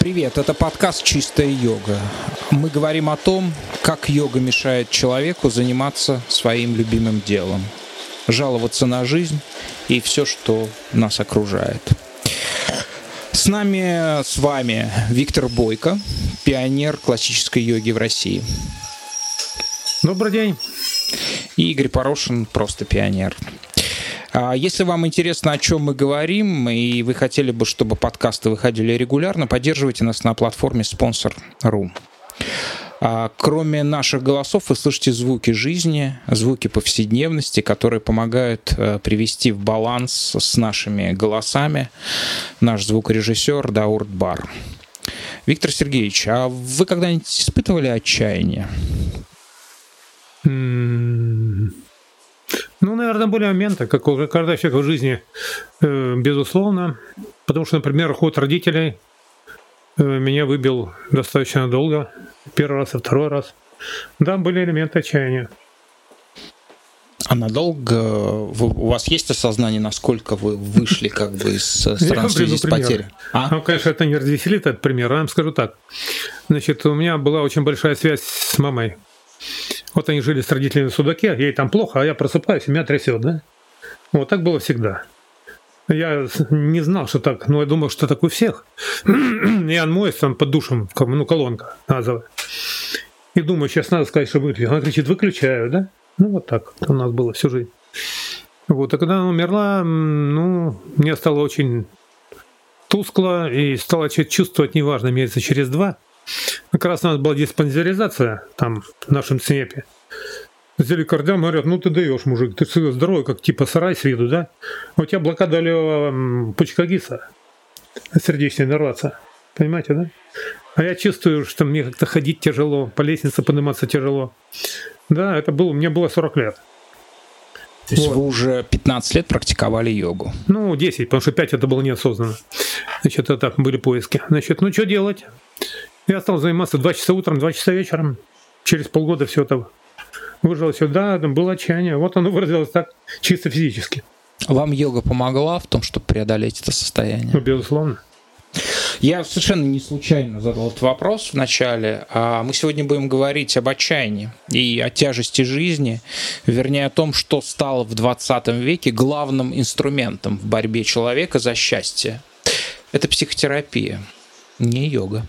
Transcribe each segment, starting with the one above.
Привет, это подкаст «Чистая йога». Мы говорим о том, как йога мешает человеку заниматься своим любимым делом, жаловаться на жизнь и все, что нас окружает. С нами, с вами Виктор Бойко, пионер классической йоги в России. Добрый день. И Игорь Порошин, просто пионер. А если вам интересно, о чем мы говорим, и вы хотели бы, чтобы подкасты выходили регулярно, поддерживайте нас на платформе Sponsor.ru. А кроме наших голосов вы слышите звуки жизни, звуки повседневности, которые помогают э, привести в баланс с нашими голосами наш звукорежиссер Даурт Бар. Виктор Сергеевич, а вы когда-нибудь испытывали отчаяние? Ну, наверное, были моменты, как у каждого человека в жизни, э, безусловно. Потому что, например, уход родителей э, меня выбил достаточно долго. Первый раз и второй раз. Да, были элементы отчаяния. А надолго вы, у вас есть осознание, насколько вы вышли как бы из стран связи с потерей? А? Ну, конечно, это не развеселит этот пример, я вам скажу так. Значит, у меня была очень большая связь с мамой. Вот они жили с родителями в Судаке, ей там плохо, а я просыпаюсь, и меня трясет, да? Вот так было всегда. Я не знал, что так, но я думал, что так у всех. Я моюсь там под душем, ну, колонка газовая. И думаю, сейчас надо сказать, что выключу. Она кричит, выключаю, да? Ну, вот так у нас было всю жизнь. Вот, а когда она умерла, ну, мне стало очень тускло и стало чувствовать неважно месяца через два – как раз у нас была диспансеризация там в нашем ЦНЕПе. Взяли кардиом, говорят, ну ты даешь, мужик, ты здоровый, как типа сарай с виду, да? У тебя блокада левого пучка ГИСа, сердечная иннервация. Понимаете, да? А я чувствую, что мне как-то ходить тяжело, по лестнице подниматься тяжело. Да, это было, мне было 40 лет. То есть вот. вы уже 15 лет практиковали йогу? Ну, 10, потому что 5 это было неосознанно. Значит, это были поиски. Значит, ну что делать? Я стал заниматься 2 часа утром, 2 часа вечером. Через полгода все это выжило сюда, там было отчаяние. Вот оно выразилось так чисто физически. Вам йога помогла в том, чтобы преодолеть это состояние? Ну, безусловно. Я совершенно не случайно задал этот вопрос в начале. А мы сегодня будем говорить об отчаянии и о тяжести жизни, вернее о том, что стало в 20 веке главным инструментом в борьбе человека за счастье. Это психотерапия не йога.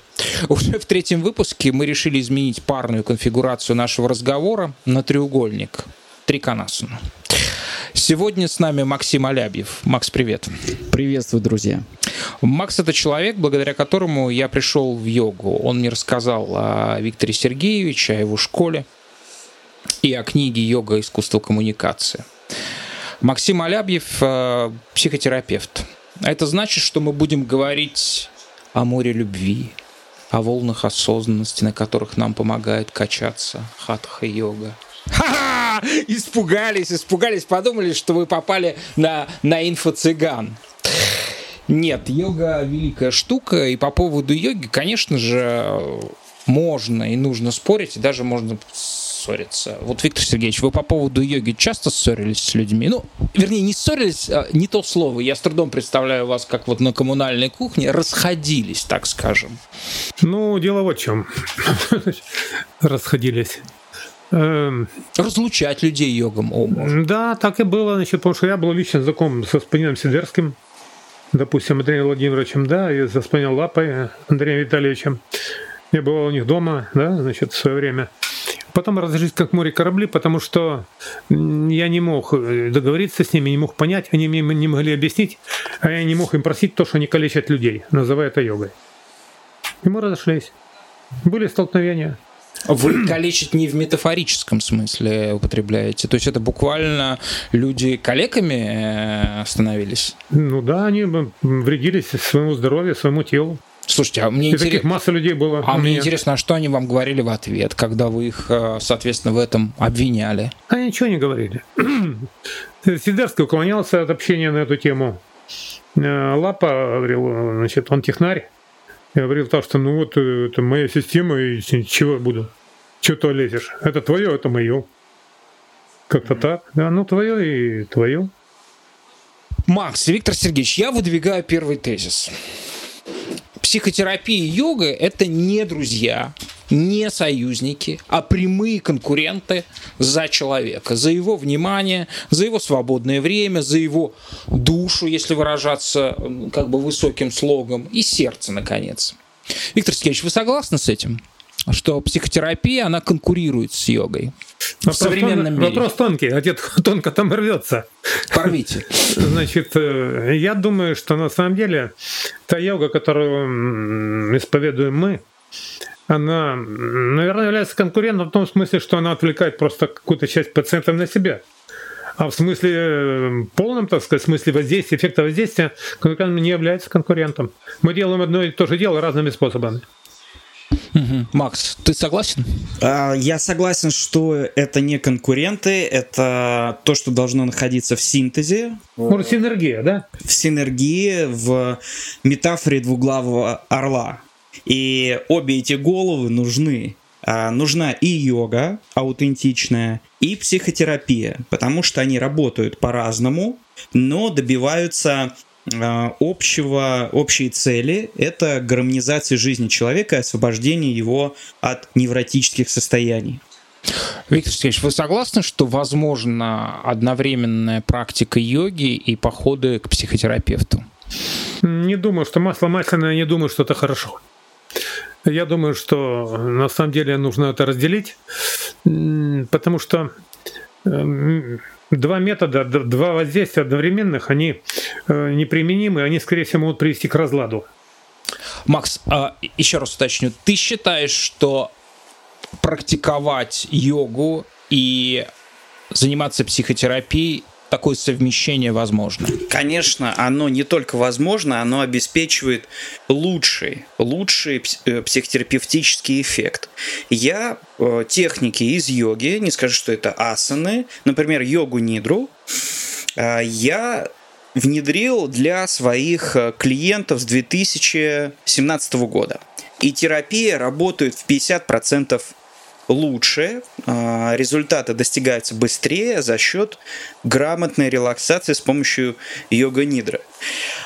Уже в третьем выпуске мы решили изменить парную конфигурацию нашего разговора на треугольник. Триконасуну. Сегодня с нами Максим Алябьев. Макс, привет. Приветствую, друзья. Макс – это человек, благодаря которому я пришел в йогу. Он мне рассказал о Викторе Сергеевиче, о его школе и о книге «Йога. Искусство коммуникации». Максим Алябьев э, – психотерапевт. Это значит, что мы будем говорить о море любви, о волнах осознанности, на которых нам помогает качаться хатха-йога. Ха-ха! Испугались, испугались, подумали, что вы попали на, на инфо-цыган. Нет, йога великая штука, и по поводу йоги, конечно же, можно и нужно спорить, и даже можно ссориться. Вот, Виктор Сергеевич, вы по поводу йоги часто ссорились с людьми? Ну, вернее, не ссорились, а не то слово. Я с трудом представляю вас, как вот на коммунальной кухне, расходились, так скажем. Ну, дело вот в чем. Расходились. Эм, Разлучать людей йогом. О, да, так и было, значит, потому что я был лично знаком со Спанином Сидерским, допустим, Андреем Владимировичем, да, и со Спанин Лапой Андреем Витальевичем. Я бывал у них дома, да, значит, в свое время. Потом разошлись как море корабли, потому что я не мог э, договориться с ними, не мог понять, они мне не могли объяснить, а я не мог им просить то, что они калечат людей, называя это йогой. И мы разошлись. Были столкновения. Вы калечить не в метафорическом смысле употребляете. То есть это буквально люди калеками э, становились? Ну да, они вредились своему здоровью, своему телу. Слушайте, а мне интересно... масса людей было. А мне интересно, а что они вам говорили в ответ, когда вы их, э, соответственно, в этом обвиняли? Они ничего не говорили. Сидерский уклонялся от общения на эту тему. Э, Лапа говорил, значит, он технарь. Я говорил так, что ну вот э, это моя система, и чего я буду? Чего ты лезешь? Это твое, это мое. Как-то mm-hmm. так. Да, ну твое и твое. Макс, Виктор Сергеевич, я выдвигаю первый тезис психотерапия и йога – это не друзья, не союзники, а прямые конкуренты за человека, за его внимание, за его свободное время, за его душу, если выражаться как бы высоким слогом, и сердце, наконец. Виктор Сергеевич, вы согласны с этим? Что психотерапия, она конкурирует с йогой? Вопрос, в современном тон, мире. Вопрос тонкий, а где тонко там рвется. Порвите. Значит, э, я думаю, что на самом деле та йога, которую исповедуем мы, она, наверное, является конкурентом в том смысле, что она отвлекает просто какую-то часть пациентов на себя. А в смысле э, полном, так сказать, в смысле воздействия, эффекта воздействия, конкурент не является конкурентом. Мы делаем одно и то же дело разными способами. Угу. Макс, ты согласен? А, я согласен, что это не конкуренты, это то, что должно находиться в синтезе. Может, синергия, да? В синергии, в метафоре двуглавого орла. И обе эти головы нужны. А, нужна и йога аутентичная, и психотерапия, потому что они работают по-разному, но добиваются общего, общей цели – это гармонизация жизни человека и освобождение его от невротических состояний. Виктор Сергеевич, вы согласны, что возможна одновременная практика йоги и походы к психотерапевту? Не думаю, что масло масляное, не думаю, что это хорошо. Я думаю, что на самом деле нужно это разделить, потому что эм, два метода, два воздействия одновременных, они э, неприменимы, они, скорее всего, могут привести к разладу. Макс, а, еще раз уточню, ты считаешь, что практиковать йогу и заниматься психотерапией такое совмещение возможно? Конечно, оно не только возможно, оно обеспечивает лучший, лучший э, психотерапевтический эффект. Я э, техники из йоги, не скажу, что это асаны, например, йогу нидру, э, я внедрил для своих клиентов с 2017 года. И терапия работает в 50% лучше, а, результаты достигаются быстрее за счет грамотной релаксации с помощью йога-нидры.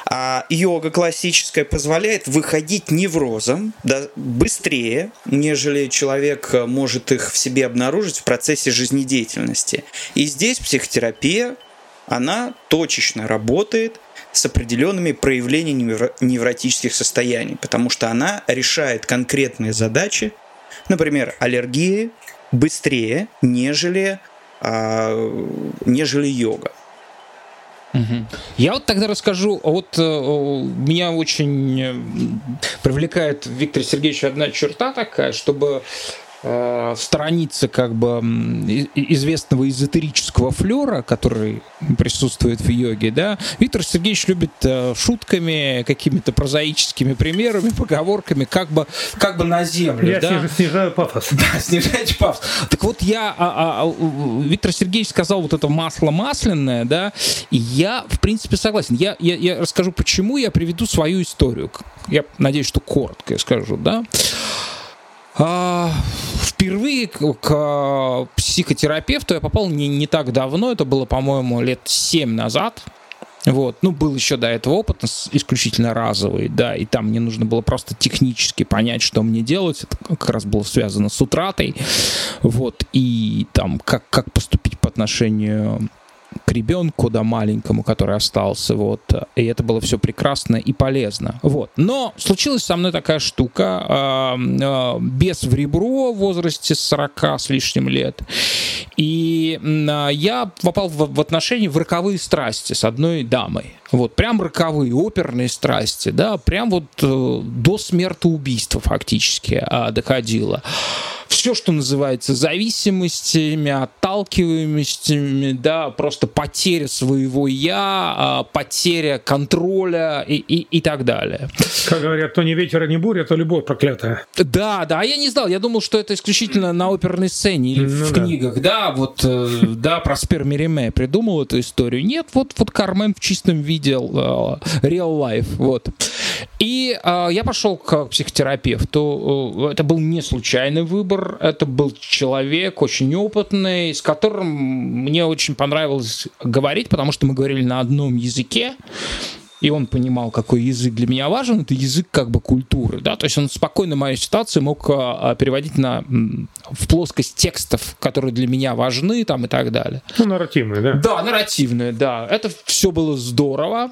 А йога классическая позволяет выходить неврозом да, быстрее, нежели человек может их в себе обнаружить в процессе жизнедеятельности. И здесь психотерапия, она точечно работает с определенными проявлениями невротических состояний, потому что она решает конкретные задачи Например, аллергии быстрее, нежели, а, нежели йога. Я вот тогда расскажу, вот э, меня очень э, привлекает Виктор Сергеевич одна черта такая, чтобы э, сторониться как бы известного эзотерического флера, который присутствует в йоге, да, Виктор Сергеевич любит э, шутками, какими-то прозаическими примерами, поговорками, как бы, как бы на землю. Я да? снижаю пафос. Да, снижаете пафос. Так вот я, а, а, а Виктор Сергеевич сказал вот это масло масляное, да, и я, в принципе, согласен. Я, я, я расскажу, почему, я приведу свою историю. Я надеюсь, что коротко я скажу, да. А, впервые к, к психотерапевту я попал не, не так давно, это было, по-моему, лет 7 назад. Вот. Ну, был еще до этого опыт исключительно разовый, да, и там мне нужно было просто технически понять, что мне делать. Это как раз было связано с утратой. Вот. И там, как, как поступить по отношению к ребенку, да, маленькому, который остался, вот, и это было все прекрасно и полезно, вот. Но случилась со мной такая штука, э, э, без в ребро в возрасте 40 с лишним лет, и э, я попал в, в отношения в роковые страсти с одной дамой, вот, прям роковые, оперные страсти, да, прям вот э, до смертоубийства фактически э, доходило все, что называется зависимостями, отталкиваемостями, да, просто потеря своего я, а, потеря контроля и, и, и так далее. Как говорят, то не ветер, а не буря, то любовь проклятая. Да, да, а я не знал, я думал, что это исключительно на оперной сцене или ну, в да. книгах, да, вот, э, да, Проспер Мериме придумал эту историю. Нет, вот, вот Кармен в чистом виде uh, real life, вот. И э, я пошел к психотерапевту. Это был не случайный выбор. Это был человек очень опытный, с которым мне очень понравилось говорить, потому что мы говорили на одном языке. и он понимал, какой язык для меня важен, это язык как бы культуры, да, то есть он спокойно мою ситуацию мог а, переводить на, в плоскость текстов, которые для меня важны, там, и так далее. Ну, нарративные, да? Да, нарративные, да. Это все было здорово.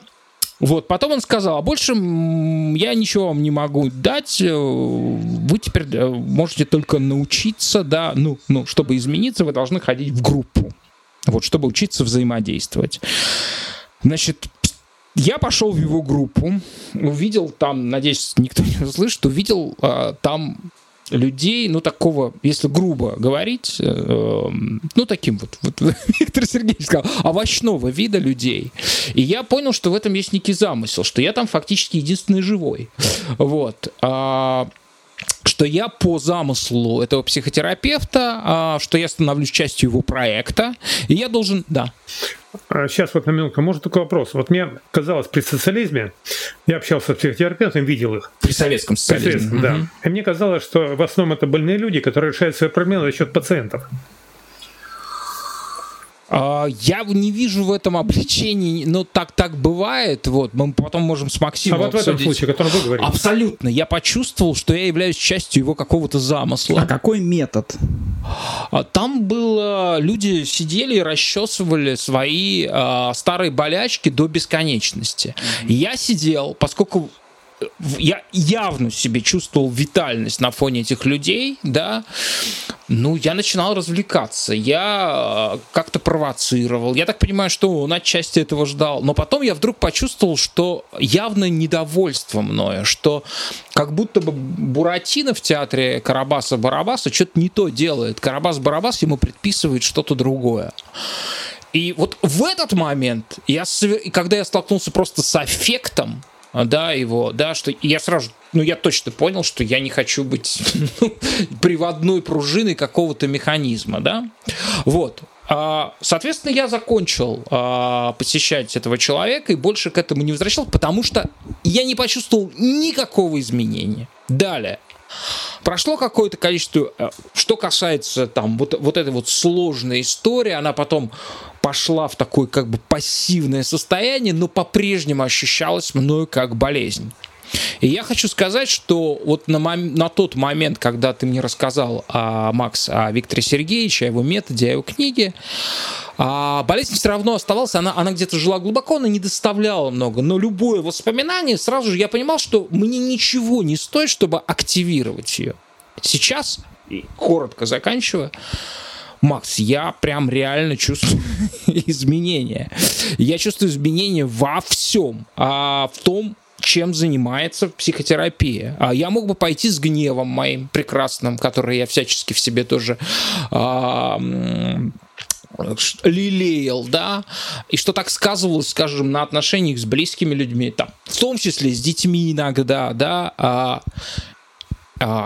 Вот, потом он сказал, а больше я ничего вам не могу дать, э, вы теперь э, можете только научиться, да, ну, ну, чтобы измениться, вы должны ходить в группу, вот, чтобы учиться взаимодействовать. Значит, я пошел в его группу, увидел там, надеюсь, никто не услышит, увидел а, там людей, ну, такого, если грубо говорить, э, ну, таким вот, вот Виктор Сергеевич сказал, овощного вида людей. И я понял, что в этом есть некий замысел, что я там фактически единственный живой. Вот. А, что я по замыслу этого психотерапевта, а, что я становлюсь частью его проекта, и я должен, да. Сейчас вот на минутку, может такой вопрос. Вот мне казалось, при социализме, я общался с психотерапевтом, видел их. При советском социализме. При советском, да. И мне казалось, что в основном это больные люди, которые решают свои проблемы за счет пациентов. А, я не вижу в этом обличении, но так так бывает. Вот мы потом можем с Максимом. А вот обсудить. в этом случае, о котором вы говорите. Абсолютно. Я почувствовал, что я являюсь частью его какого-то замысла. А какой метод? А, там было люди сидели и расчесывали свои а, старые болячки до бесконечности. Mm-hmm. Я сидел, поскольку я явно себе чувствовал витальность на фоне этих людей, да, ну, я начинал развлекаться, я э, как-то провоцировал, я так понимаю, что он отчасти этого ждал, но потом я вдруг почувствовал, что явно недовольство мною, что как будто бы Буратино в театре Карабаса-Барабаса что-то не то делает, Карабас-Барабас ему предписывает что-то другое. И вот в этот момент, я, когда я столкнулся просто с аффектом, да, его, да, что я сразу, ну, я точно понял, что я не хочу быть ну, приводной пружиной какого-то механизма, да, вот. А, соответственно, я закончил а, посещать этого человека и больше к этому не возвращался, потому что я не почувствовал никакого изменения. Далее. Прошло какое-то количество, э, что касается там вот, вот этой вот сложной истории, она потом пошла в такое как бы пассивное состояние, но по-прежнему ощущалась мною как болезнь. И я хочу сказать, что вот на, мом- на тот момент, когда ты мне рассказал, а, Макс, о Викторе Сергеевиче, о его методе, о его книге, а болезнь все равно оставалась, она, она где-то жила глубоко, она не доставляла много. Но любое воспоминание, сразу же я понимал, что мне ничего не стоит, чтобы активировать ее. Сейчас, коротко заканчивая, Макс, я прям реально чувствую изменения. Я чувствую изменения во всем. А в том, чем занимается психотерапия. А я мог бы пойти с гневом моим прекрасным, который я всячески в себе тоже а, лелеял, да, и что так сказывалось, скажем, на отношениях с близкими людьми, там, в том числе с детьми иногда, да, а,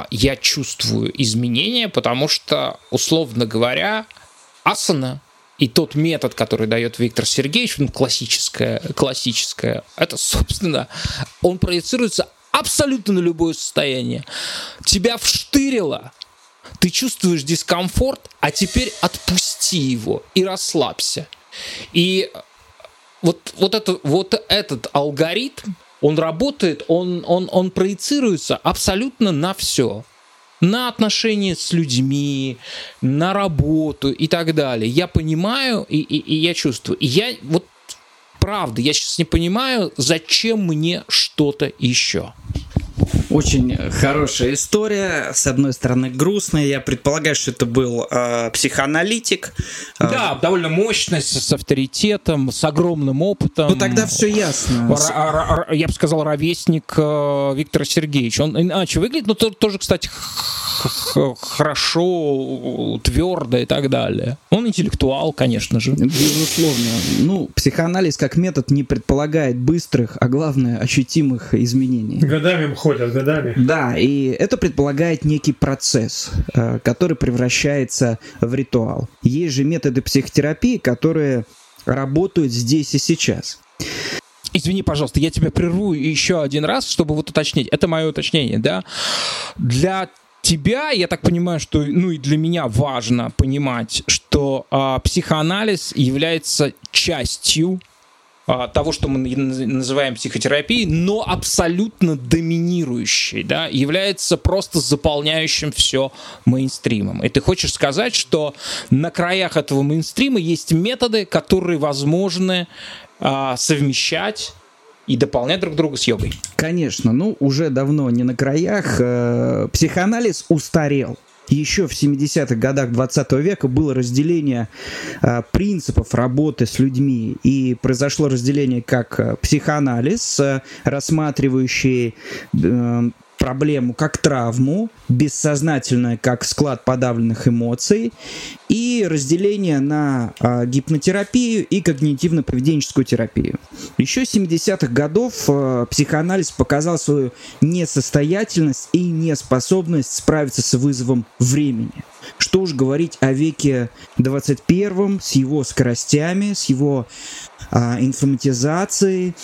я чувствую изменения, потому что, условно говоря, асана и тот метод, который дает Виктор Сергеевич, ну, классическое, классическое, это, собственно, он проецируется абсолютно на любое состояние. Тебя вштырило, ты чувствуешь дискомфорт, а теперь отпусти его и расслабься. И вот, вот, это, вот этот алгоритм, он работает, он, он, он проецируется абсолютно на все на отношения с людьми, на работу и так далее. Я понимаю и, и, и я чувствую. И я вот правда, я сейчас не понимаю, зачем мне что-то еще. Очень хорошая история. С одной стороны, грустная. Я предполагаю, что это был э, психоаналитик. Да, э, довольно мощный, с, с авторитетом, с огромным опытом. Ну тогда все ясно. Р- р- я бы сказал, ровесник э, Виктора Сергеевича. Он иначе выглядит, но тоже, кстати, хорошо, твердо и так далее. Он интеллектуал, конечно же. Безусловно. Ну, психоанализ как метод не предполагает быстрых, а главное, ощутимых изменений. Годами ходят, годами. Да, и это предполагает некий процесс, э, который превращается в ритуал. Есть же методы психотерапии, которые работают здесь и сейчас. Извини, пожалуйста, я тебя прерву еще один раз, чтобы вот уточнить. Это мое уточнение, да? Для тебя, я так понимаю, что, ну и для меня важно понимать, что а, психоанализ является частью того, что мы называем психотерапией, но абсолютно доминирующей, да, является просто заполняющим все мейнстримом. И ты хочешь сказать, что на краях этого мейнстрима есть методы, которые возможны а, совмещать и дополнять друг друга с йогой. Конечно, ну уже давно не на краях. Э, психоанализ устарел. Еще в 70-х годах 20 века было разделение э, принципов работы с людьми, и произошло разделение как э, психоанализ, э, рассматривающий э, проблему как травму, бессознательное как склад подавленных эмоций и разделение на э, гипнотерапию и когнитивно-поведенческую терапию. Еще с 70-х годов э, психоанализ показал свою несостоятельность и неспособность справиться с вызовом времени. Что уж говорить о веке 21 с его скоростями, с его э, информатизацией,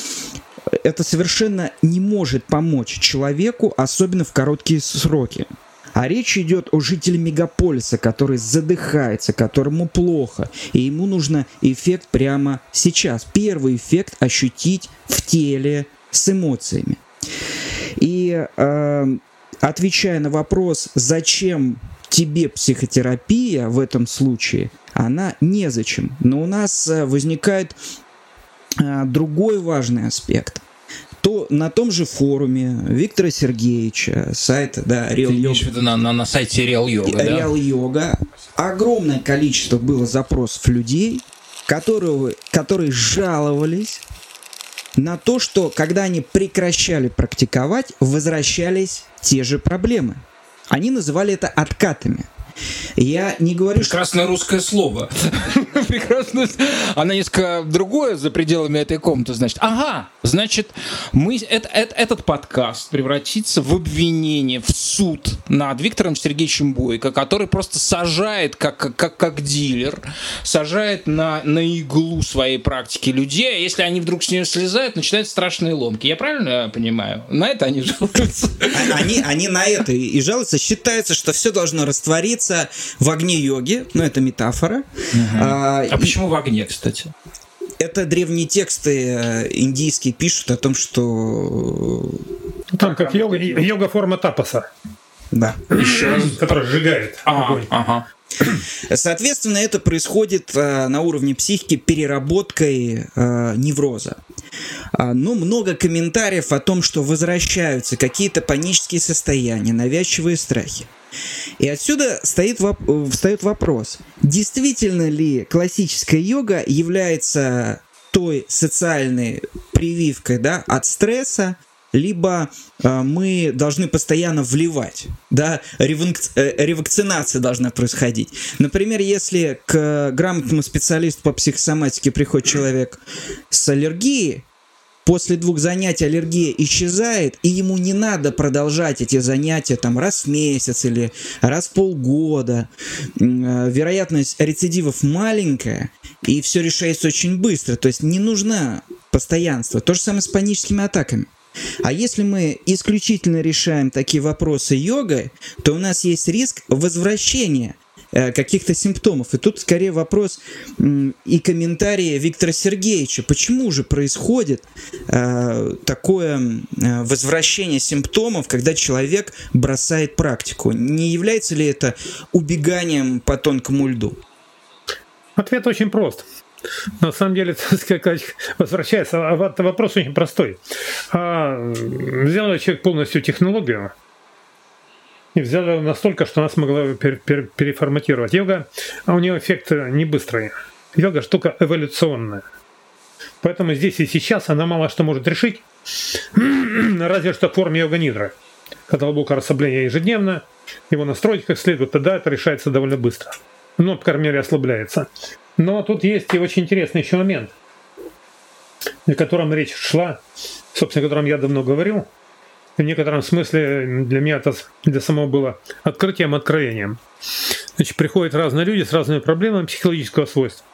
это совершенно не может помочь человеку, особенно в короткие сроки. А речь идет о жителе мегаполиса, который задыхается, которому плохо, и ему нужно эффект прямо сейчас. Первый эффект ощутить в теле с эмоциями. И э, отвечая на вопрос, зачем тебе психотерапия в этом случае, она незачем. Но у нас э, возникает другой важный аспект. То на том же форуме Виктора Сергеевича, сайта, да, Real Ты Yoga. виду на, на, на сайте Real Yoga, да? Real Yoga. Огромное количество было запросов людей, которые, которые жаловались на то, что когда они прекращали практиковать, возвращались те же проблемы. Они называли это откатами. Я не говорю, Прекрасное что... русское слово. Прекрасное. Она несколько другое за пределами этой комнаты, значит. Ага, значит, мы, это, это, этот подкаст превратится в обвинение, в суд над Виктором Сергеевичем Бойко, который просто сажает, как, как, как дилер, сажает на, на иглу своей практики людей, а если они вдруг с нее слезают, начинаются страшные ломки. Я правильно понимаю? На это они жалуются? Они, они на это и жалуются. Считается, что все должно раствориться находится в огне йоги, ну это метафора. Угу. А, а почему в огне, кстати? Это древние тексты э, индийские пишут о том, что... Там как йога, йога форма тапаса. Да. Еще Который сжигает ага, огонь. Ага. Соответственно, это происходит э, на уровне психики переработкой э, невроза. А, но много комментариев о том, что возвращаются какие-то панические состояния, навязчивые страхи. И отсюда стоит, воп- встает вопрос, действительно ли классическая йога является той социальной прививкой да, от стресса, либо э, мы должны постоянно вливать, да, ревакци- э, ревакцинация должна происходить. Например, если к грамотному специалисту по психосоматике приходит человек с аллергией, после двух занятий аллергия исчезает, и ему не надо продолжать эти занятия там раз в месяц или раз в полгода. Э, вероятность рецидивов маленькая, и все решается очень быстро. То есть не нужно постоянство. То же самое с паническими атаками. А если мы исключительно решаем такие вопросы йогой, то у нас есть риск возвращения Э, каких-то симптомов. И тут скорее вопрос и комментарии Виктора Сергеевича. Почему же происходит э, такое э, возвращение симптомов, когда человек бросает практику? Не является ли это убеганием по тонкому льду? Ответ очень прост. На самом деле, сказать, возвращается, а вопрос очень простой. А, взял человек полностью технологию, и взяли настолько, что она смогла пер пер переформатировать. Йога, а у нее эффект не быстрый. Йога штука эволюционная. Поэтому здесь и сейчас она мало что может решить, разве что в форме йога-нидры. Когда глубокое расслабление ежедневно, его настроить как следует, тогда это решается довольно быстро. Ну, по крайней мере, ослабляется. Но тут есть и очень интересный еще момент, о котором речь шла, собственно, о котором я давно говорил – в некотором смысле для меня это для самого было открытием, откровением. Значит, приходят разные люди с разными проблемами психологического свойства.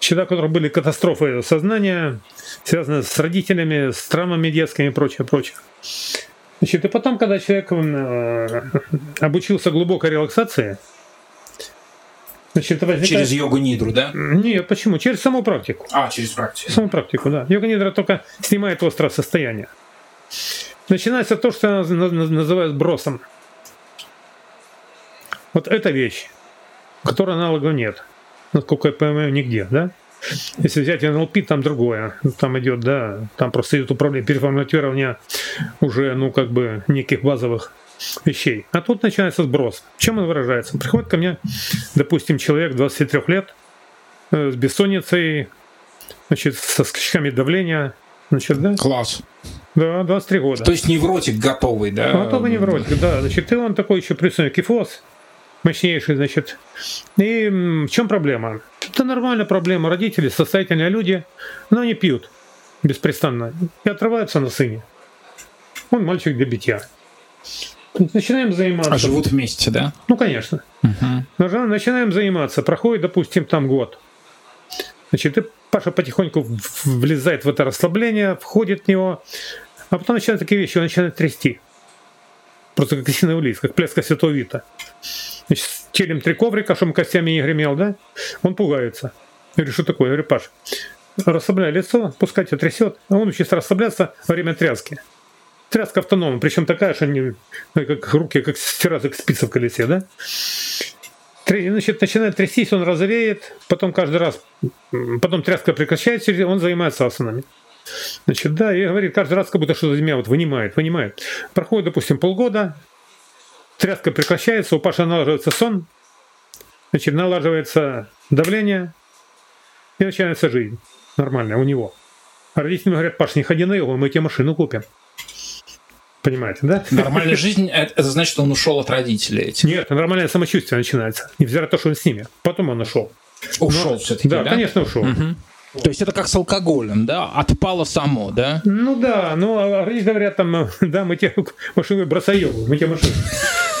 Человек, у которых были катастрофы сознания, связанные с родителями, с травмами детскими и прочее, прочее. Значит, и потом, когда человек э, обучился глубокой релаксации, Значит, возникает... Через йогу нидру, да? Нет, почему? Через саму практику. А, через практику. Саму практику, да. Йога нидра только снимает острое состояние. Начинается то, что называют бросом. Вот эта вещь, которой аналогов нет. Насколько я понимаю, нигде, да? Если взять НЛП, там другое. Там идет, да, там просто идет управление, переформатирование уже, ну, как бы, неких базовых вещей. А тут начинается сброс. Чем он выражается? Приходит ко мне, допустим, человек 23 лет э, с бессонницей, значит, со скачками давления, значит, да? Класс. Да, 23 года. То есть невротик готовый, да? Готовый невротик, да. Значит, и он такой еще присутствует кифоз, мощнейший, значит. И в чем проблема? Это нормальная проблема. Родители, состоятельные люди, но они пьют беспрестанно и отрываются на сыне. Он мальчик для битья. Начинаем заниматься. А живут вместе, да? Ну, конечно. Угу. Начинаем заниматься. Проходит, допустим, там год. Значит, и Паша потихоньку влезает в это расслабление, входит в него, а потом начинают такие вещи, он начинает трясти. Просто как осиновый лист, как пляска святого Вита. Значит, телем три коврика, чтобы костями не гремел, да? Он пугается. Я говорю, что такое? Я говорю, Паш, расслабляй лицо, пускай тебя трясет. А он учится расслабляться во время тряски. Тряска автономна, причем такая, что они, как руки, как сразу как спицы в колесе, да? Значит, начинает трястись, он розовеет, потом каждый раз, потом тряска прекращается, он занимается асанами. Значит, да, и говорит, каждый раз как будто что-то меня вот вынимает, вынимает. Проходит, допустим, полгода, тряска прекращается, у Паши налаживается сон, значит, налаживается давление, и начинается жизнь нормальная у него. А родители говорят, Паш, не ходи на йогу, мы тебе машину купим. Понимаете, да? Нормальная жизнь это, это значит, что он ушел от родителей этих. Нет, нормальное самочувствие начинается. Невзирая на то, что он с ними. Потом он ушел. Ушел все-таки. Да, да, конечно, ушел. Угу. То есть это как с алкоголем, да? Отпало само, да? Ну да, ну а родители говорят там, да, мы тебе машину бросаем, мы тебе машину.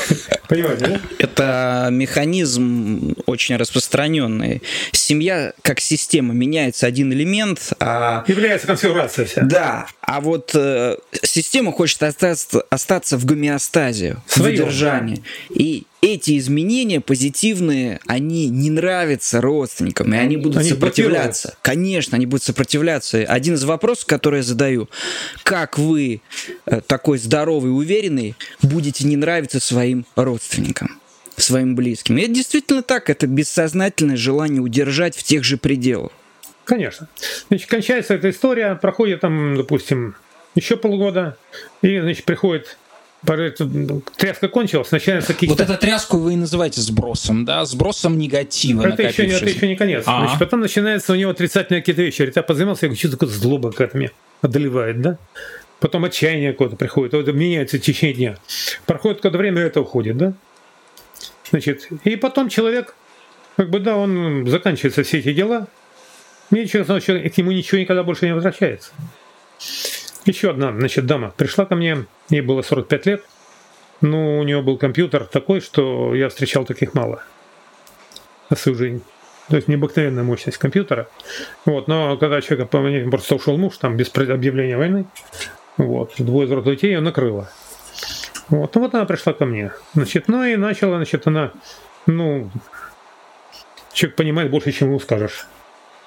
Понимаете, да? Это механизм очень распространенный. Семья как система меняется один элемент, а... Является конфигурация вся. Да, а вот э, система хочет остаться, остаться в гомеостазе, в выдержании. И эти изменения позитивные, они не нравятся родственникам, и они будут они сопротивляться. Конечно, они будут сопротивляться. Один из вопросов, который я задаю, как вы, э, такой здоровый, уверенный, будете не нравиться своим родственникам? Своим близким. И это действительно так, это бессознательное желание удержать в тех же пределах. Конечно. Значит, кончается эта история, проходит там, допустим, еще полгода, и, значит, приходит тряска кончилась, начинается какие-то... Вот эту тряску вы и называете сбросом, да? Сбросом негатива это еще, не, это еще не конец. А-а. Значит, потом начинается у него отрицательные какие-то вещи. Говорит, я позанимался, я говорю, что такое злоба какая-то меня одолевает, да? Потом отчаяние какое-то приходит, вот меняется в течение дня. Проходит какое-то время, это уходит, да? Значит, и потом человек, как бы, да, он заканчивается все эти дела, ничего, значит, к нему ничего никогда больше не возвращается. Еще одна, значит, дама пришла ко мне, ей было 45 лет, ну, у нее был компьютер такой, что я встречал таких мало на свою жизнь. То есть необыкновенная мощность компьютера. Вот, но когда человек по мне просто ушел муж, там, без объявления войны, вот, двое взрослых детей ее накрыло. Вот, ну вот она пришла ко мне. Значит, ну и начала, значит, она, ну, человек понимает больше, чем ему скажешь.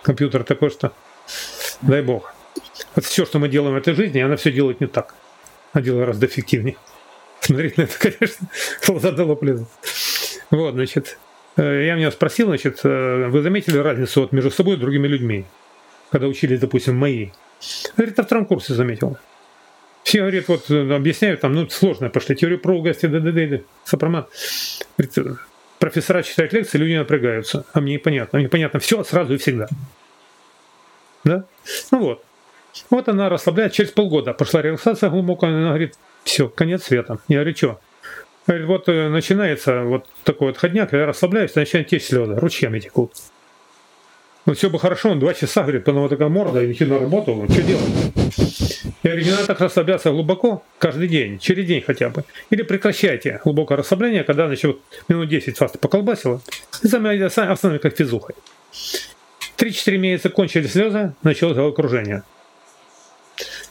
Компьютер такой, что дай бог. Вот все, что мы делаем в этой жизни, она все делает не так. Она делает гораздо эффективнее. Смотреть на это, конечно, глаза дало плезу. Вот, значит, э, я меня спросил, значит, э, вы заметили разницу вот между собой и другими людьми, когда учились, допустим, мои? Говорит, на втором курсе заметил. Все говорят, вот э, объясняют, там, ну, сложно пошли, теорию прогости, ДДД, сопромат. Профессора читают лекции, люди напрягаются, а мне непонятно. Мне понятно все сразу и всегда. Да? Ну вот. Вот она расслабляет, через полгода пошла релаксация глубокая, она говорит, все, конец света. Я говорю, что? Говорит, вот э, начинается вот такой вот ходняк, я расслабляюсь, начинают течь слезы, ручьями текут. Ну все бы хорошо, он два часа, говорит, потом вот такая морда, идти на работу, что делать? Надо так расслабляться глубоко, каждый день, через день хотя бы. Или прекращайте глубокое расслабление, когда, вот минут 10 вас поколбасило, и сами остановим как физухой. 3-4 месяца кончили слезы, началось головокружение.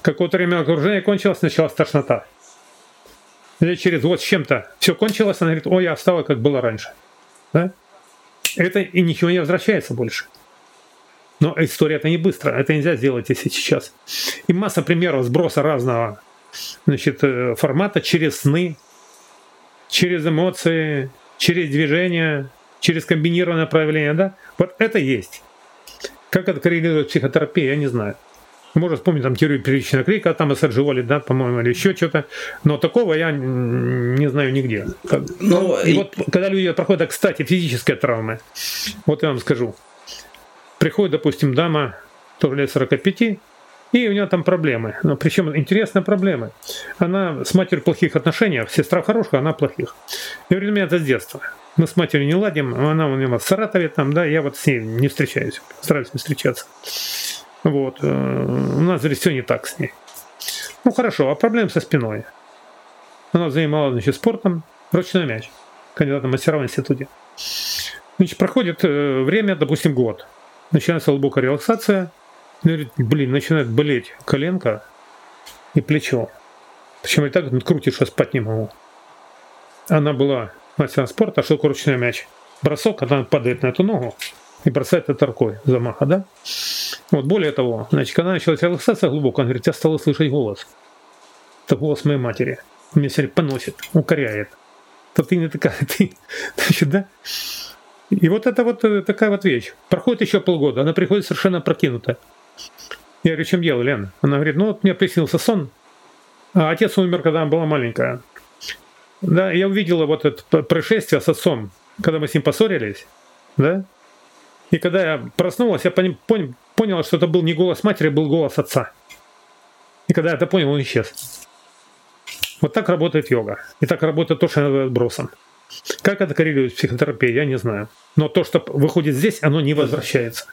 Какое-то время окружение кончилось, началась тошнота. Или через вот с чем-то все кончилось, она говорит, ой, я стала как было раньше. Да? это и ничего не возвращается больше. Но история это не быстро, это нельзя сделать если сейчас. И масса примеров сброса разного значит, э, формата через сны, через эмоции, через движение, через комбинированное проявление, да? Вот это есть. Как это коррелирует психотерапия, я не знаю. Можно вспомнить там теорию первичного крика, там эсердживали, да, по-моему, или еще что-то. Но такого я не знаю нигде. Ну, и вот когда люди проходят, кстати, физические травмы, вот я вам скажу. Приходит, допустим, дама, тоже лет 45, и у нее там проблемы. Но причем интересные проблемы. Она с матерью в плохих отношениях, сестра хорошая, она плохих. И говорит, у меня это с детства. Мы с матерью не ладим, она у меня в Саратове там, да, я вот с ней не встречаюсь, стараюсь не встречаться. Вот. Э, у нас здесь все не так с ней. Ну хорошо, а проблем со спиной? Она занималась, значит, спортом, ручной мяч, кандидатом мастера в институте. Значит, проходит э, время, допустим, год. Начинается глубокая релаксация. Говорит, блин, начинает болеть коленка и плечо. Причем и так крутит, что спать не могу. Она была мастером спорта, а такое ручной мяч? Бросок, когда она падает на эту ногу и бросает это рукой замаха, да? Вот более того, значит, когда началась релаксация глубоко, он говорит, я стала слышать голос. Это голос моей матери. Меня все поносит, укоряет. То ты не такая, ты, значит, да? И вот это вот э, такая вот вещь. Проходит еще полгода, она приходит совершенно прокинутая. Я говорю, чем дело, Лена? Она говорит, ну вот мне приснился сон, а отец умер, когда она была маленькая. Да, я увидела вот это происшествие с отцом, когда мы с ним поссорились, да, и когда я проснулась, я понял, понял, что это был не голос матери, был голос отца. И когда я это понял, он исчез. Вот так работает йога. И так работает то, что я называю бросом. Как это коррелирует с психотерапией, я не знаю. Но то, что выходит здесь, оно не возвращается.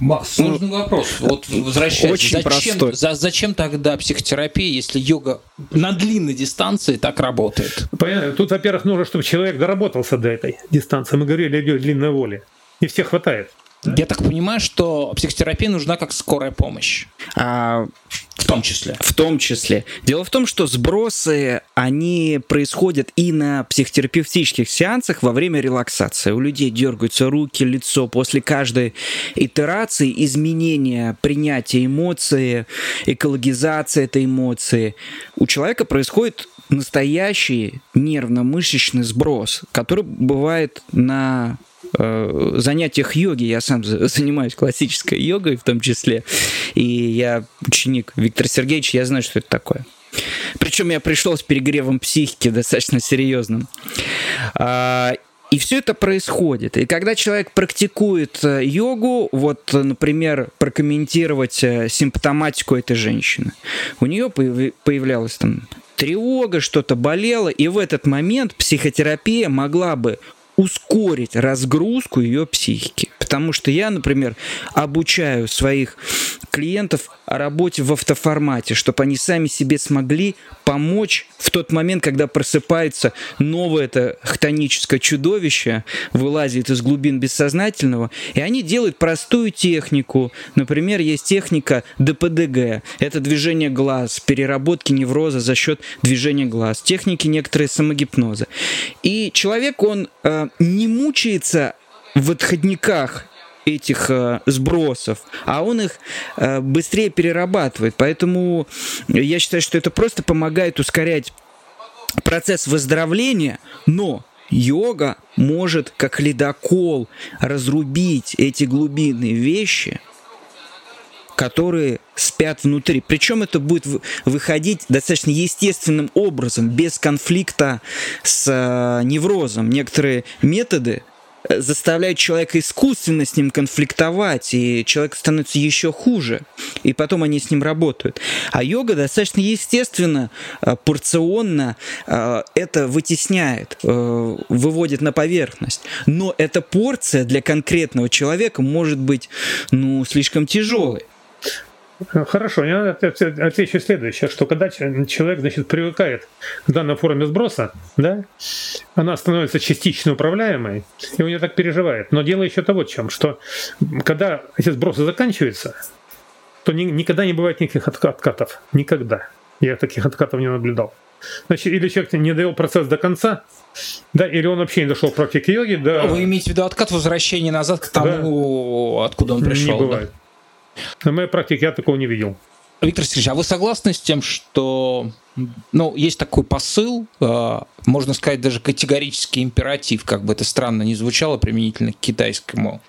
Макс, сложный ну, вопрос. Вот возвращаясь, очень зачем, простой. За, зачем тогда психотерапия, если йога на длинной дистанции так работает? Понятно. Тут, во-первых, нужно, чтобы человек доработался до этой дистанции. Мы говорили о длинной воле. И всех хватает. Я так понимаю, что психотерапия нужна как скорая помощь. А, в том числе. В том числе. Дело в том, что сбросы, они происходят и на психотерапевтических сеансах во время релаксации. У людей дергаются руки, лицо. После каждой итерации изменения, принятия эмоции, экологизация этой эмоции. У человека происходит настоящий нервно-мышечный сброс, который бывает на э, занятиях йоги, я сам занимаюсь классической йогой в том числе, и я ученик Виктора Сергеевича, я знаю, что это такое. Причем я пришел с перегревом психики достаточно серьезным. А, и все это происходит. И когда человек практикует э, йогу, вот, например, прокомментировать э, симптоматику этой женщины, у нее появлялась там тревога, что-то болело, и в этот момент психотерапия могла бы ускорить разгрузку ее психики. Потому что я, например, обучаю своих клиентов о работе в автоформате, чтобы они сами себе смогли помочь в тот момент, когда просыпается новое это хтоническое чудовище, вылазит из глубин бессознательного, и они делают простую технику. Например, есть техника ДПДГ. Это движение глаз, переработки невроза за счет движения глаз. Техники некоторые самогипноза. И человек, он э, не мучается в отходниках этих э, сбросов, а он их э, быстрее перерабатывает. Поэтому я считаю, что это просто помогает ускорять процесс выздоровления, но йога может как ледокол разрубить эти глубинные вещи, которые спят внутри. Причем это будет выходить достаточно естественным образом, без конфликта с э, неврозом. Некоторые методы заставляют человека искусственно с ним конфликтовать, и человек становится еще хуже, и потом они с ним работают. А йога достаточно естественно, э, порционно э, это вытесняет, э, выводит на поверхность. Но эта порция для конкретного человека может быть ну, слишком тяжелой. Хорошо, я отвечу следующее, что когда человек значит, привыкает к данной форме сброса, да, она становится частично управляемой, и он не так переживает. Но дело еще того, чем, что когда эти сбросы заканчиваются, то ни, никогда не бывает никаких откатов. Никогда. Я таких откатов не наблюдал. Значит, или человек не довел процесс до конца, да, или он вообще не дошел к практике йоги, да. Вы имеете в виду откат возвращения назад к тому, да. откуда он пришел? Не бывает. Да? На моей практике я такого не видел. Виктор Сергеевич, а вы согласны с тем, что ну, есть такой посыл, э, можно сказать, даже категорический императив, как бы это странно не звучало применительно к китайскому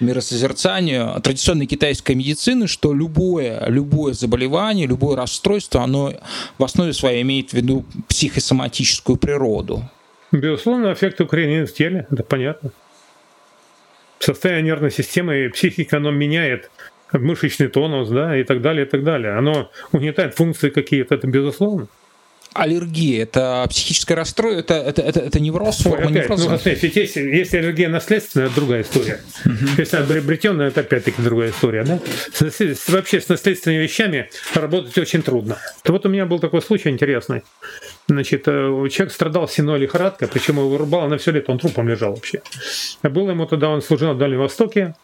миросозерцанию традиционной китайской медицины, что любое, любое заболевание, любое расстройство, оно в основе своей имеет в виду психосоматическую природу. Безусловно, эффект укоренения в теле, это понятно. Состояние нервной системы и психики, оно меняет мышечный тонус, да, и так далее, и так далее. Оно угнетает функции какие-то, это безусловно. Аллергия – это психическое расстройство, это, это, это, это невроз, форма опять, невроза? Ну, ведь если, если аллергия наследственная, это другая история. Uh-huh. Если она приобретенная, это опять-таки другая история. Да? С, вообще с наследственными вещами работать очень трудно. То вот у меня был такой случай интересный. Значит, э, человек страдал синой лихорадкой, причем его вырубало на все лето, он трупом лежал вообще. Было ему тогда, он служил на Дальнем Востоке,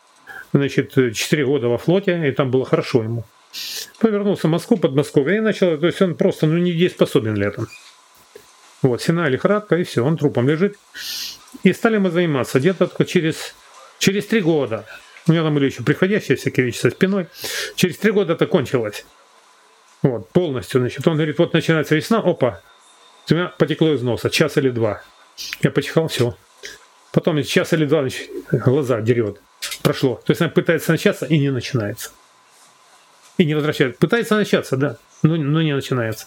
значит, 4 года во флоте, и там было хорошо ему. Повернулся в Москву, Подмосковье, и начал, то есть он просто, ну, не способен летом. Вот, сина лихорадка, и все, он трупом лежит. И стали мы заниматься где-то через, через три года. У меня там были еще приходящие всякие вещи со спиной. Через три года это кончилось. Вот, полностью, значит. Он говорит, вот начинается весна, опа, у меня потекло из носа, час или два. Я почихал, все. Потом час или два, значит, глаза дерет прошло. То есть она пытается начаться и не начинается. И не возвращается. Пытается начаться, да, но, но не начинается.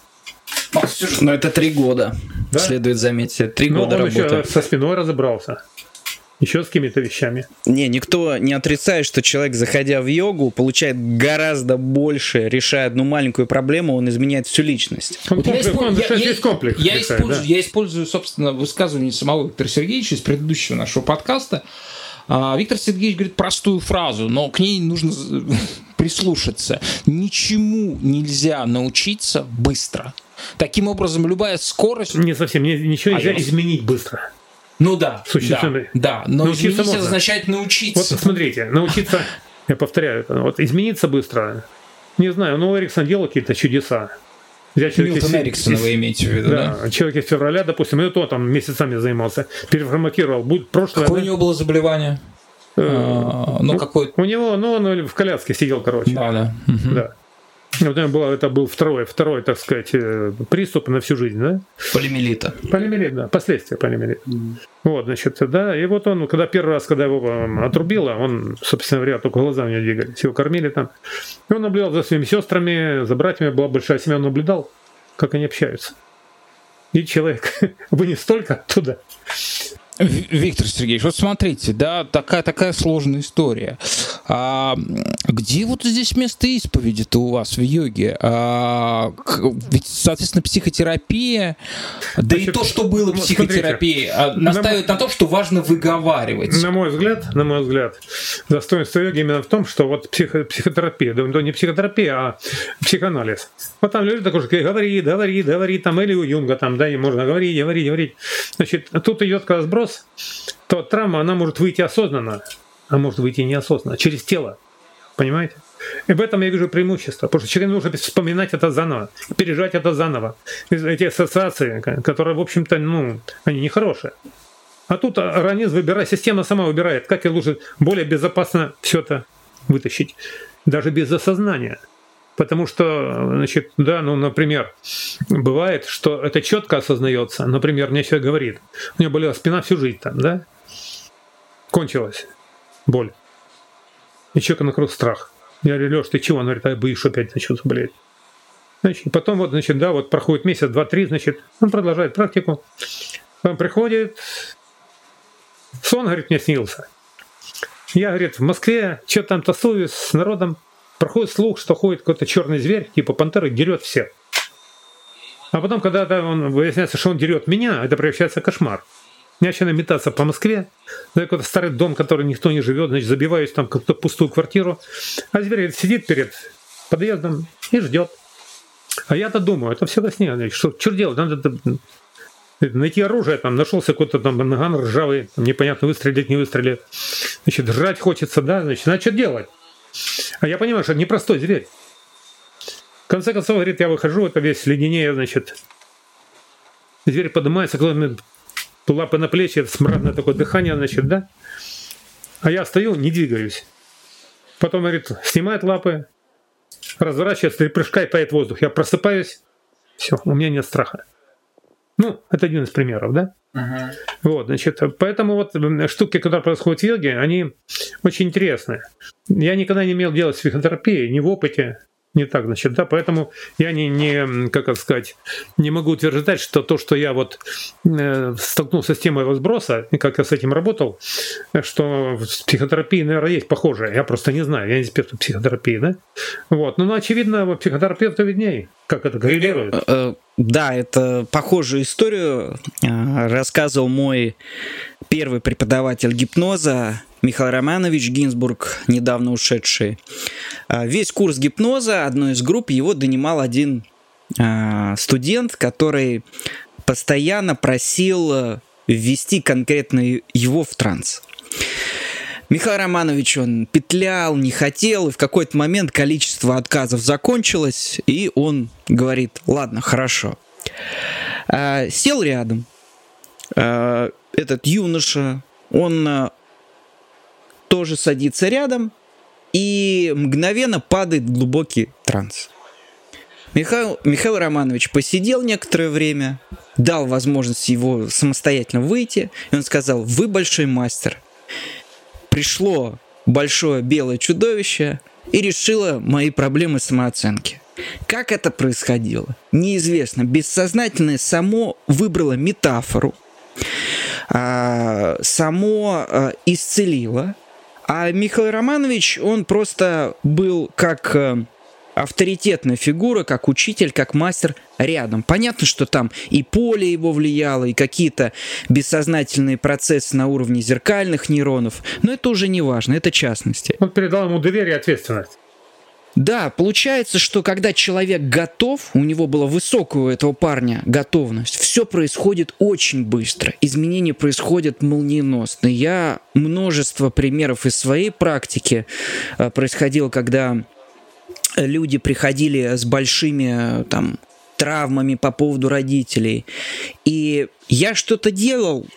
Но это три года, да? следует заметить. Три но года он работы. еще со спиной разобрался еще с какими-то вещами. Не, никто не отрицает, что человек, заходя в йогу, получает гораздо больше, решая одну маленькую проблему, он изменяет всю личность. Вот я, использую, я, я, комплекс я, решает, использую, да? я использую, собственно, высказывание самого Виктора Сергеевича из предыдущего нашего подкаста. А, Виктор Сергеевич говорит простую фразу, но к ней нужно прислушаться. Ничему нельзя научиться быстро. Таким образом, любая скорость... Не совсем, ничего нельзя а изменить быстро. Ну да, да, да, но научиться изменить можно. означает научиться. Вот смотрите, научиться, я повторяю, вот измениться быстро, не знаю, ну Эриксон делал какие-то чудеса. Я Милтон Эриксона вы имеете в виду, да? да? Человек из февраля, допустим, и то там месяцами занимался, переформатировал. Будет прошлое. Какое да? у него было заболевание? Э, а, ну, какой У него, ну, он в коляске сидел, короче. Да, да. Да. Вот это, было, это был второй, второй, так сказать, э, приступ на всю жизнь, да? Полимелита. Полимелит, да, последствия полимелита. Mm. Вот, значит, да, и вот он, когда первый раз, когда его отрубило, он, собственно говоря, только глаза у него двигались, его кормили там. И он наблюдал за своими сестрами, за братьями, была большая семья, он наблюдал, как они общаются. И человек вынес столько оттуда, Виктор Сергеевич, вот смотрите, да, такая, такая сложная история. А, где вот здесь место исповеди-то у вас в йоге? А, ведь, соответственно, психотерапия, да Значит, и то, что было психотерапией, смотрите, настаивает на, на том, что важно выговаривать. На мой взгляд, на мой взгляд, достоинство йоги именно в том, что вот психо, психотерапия, да, не психотерапия, а психоанализ. Вот там люди такой, говори, говори, говори, там, или у Юнга там, да, и можно говорить, говорить, говорить. Значит, тут идет когда сброс, то травма, она может выйти осознанно, а может выйти неосознанно, через тело. Понимаете? И в этом я вижу преимущество, потому что человеку нужно вспоминать это заново, переживать это заново. Эти ассоциации, которые, в общем-то, ну, они нехорошие. А тут организм выбирает, система сама выбирает, как и лучше, более безопасно все это вытащить, даже без осознания. Потому что, значит, да, ну, например, бывает, что это четко осознается. Например, мне человек говорит, у него болела спина всю жизнь там, да? Кончилась боль. И человека накрыл страх. Я говорю, Леш, ты чего? Он говорит, а я боюсь, что опять начнется болеть. Значит, потом вот, значит, да, вот проходит месяц, два, три, значит, он продолжает практику. Он приходит, сон, говорит, мне снился. Я, говорит, в Москве что там тасуюсь с народом, проходит слух, что ходит какой-то черный зверь, типа пантеры, дерет всех. А потом, когда он выясняется, что он дерет меня, это превращается в кошмар. Я начинаю метаться по Москве, на какой-то старый дом, который никто не живет, значит, забиваюсь там какую-то пустую квартиру, а зверь сидит перед подъездом и ждет. А я-то думаю, это все во сне, значит, что черт делать, надо найти оружие, там нашелся какой-то там наган ржавый, там, непонятно выстрелить, не выстрелить. Значит, жрать хочется, да, значит, надо что делать? А я понимаю, что это непростой зверь. В конце концов, говорит, я выхожу, это весь леденее, значит, зверь поднимается, лапы на плечи, это смрадное такое дыхание, значит, да? А я стою, не двигаюсь. Потом, говорит, снимает лапы, разворачивается, три прыжка и пает воздух. Я просыпаюсь, все, у меня нет страха. Ну, это один из примеров, да? Uh-huh. Вот, значит, поэтому вот штуки, которые происходят в йоге, они очень интересные. Я никогда не имел дела с психотерапией, ни в опыте, не так, значит, да, поэтому я не, не как сказать, не могу утверждать, что то, что я вот э, столкнулся с темой разброса, и как я с этим работал, что в психотерапии, наверное, есть похожее, я просто не знаю, я не эксперт в психотерапии, да, вот, ну, ну очевидно, психотерапевту виднее, как это коррелирует. Э, э, да, это похожую историю э, рассказывал мой первый преподаватель гипноза Михаил Романович Гинзбург, недавно ушедший. А, весь курс гипноза, одной из групп, его донимал один а, студент, который постоянно просил э, ввести конкретно его в транс. Михаил Романович, он петлял, не хотел, и в какой-то момент количество отказов закончилось, и он говорит, ладно, хорошо. А, сел рядом. Этот юноша, он тоже садится рядом и мгновенно падает в глубокий транс. Михаил, Михаил Романович посидел некоторое время, дал возможность его самостоятельно выйти, и он сказал, вы большой мастер. Пришло большое белое чудовище и решило мои проблемы самооценки. Как это происходило? Неизвестно. Бессознательное само выбрало метафору, а, само а, исцелило, а Михаил Романович, он просто был как э, авторитетная фигура, как учитель, как мастер рядом. Понятно, что там и поле его влияло, и какие-то бессознательные процессы на уровне зеркальных нейронов, но это уже не важно, это частности. Он передал ему доверие и ответственность. Да, получается, что когда человек готов, у него была высокая у этого парня готовность, все происходит очень быстро, изменения происходят молниеносно. Я множество примеров из своей практики э, происходило, когда люди приходили с большими там травмами по поводу родителей. И я что-то делал,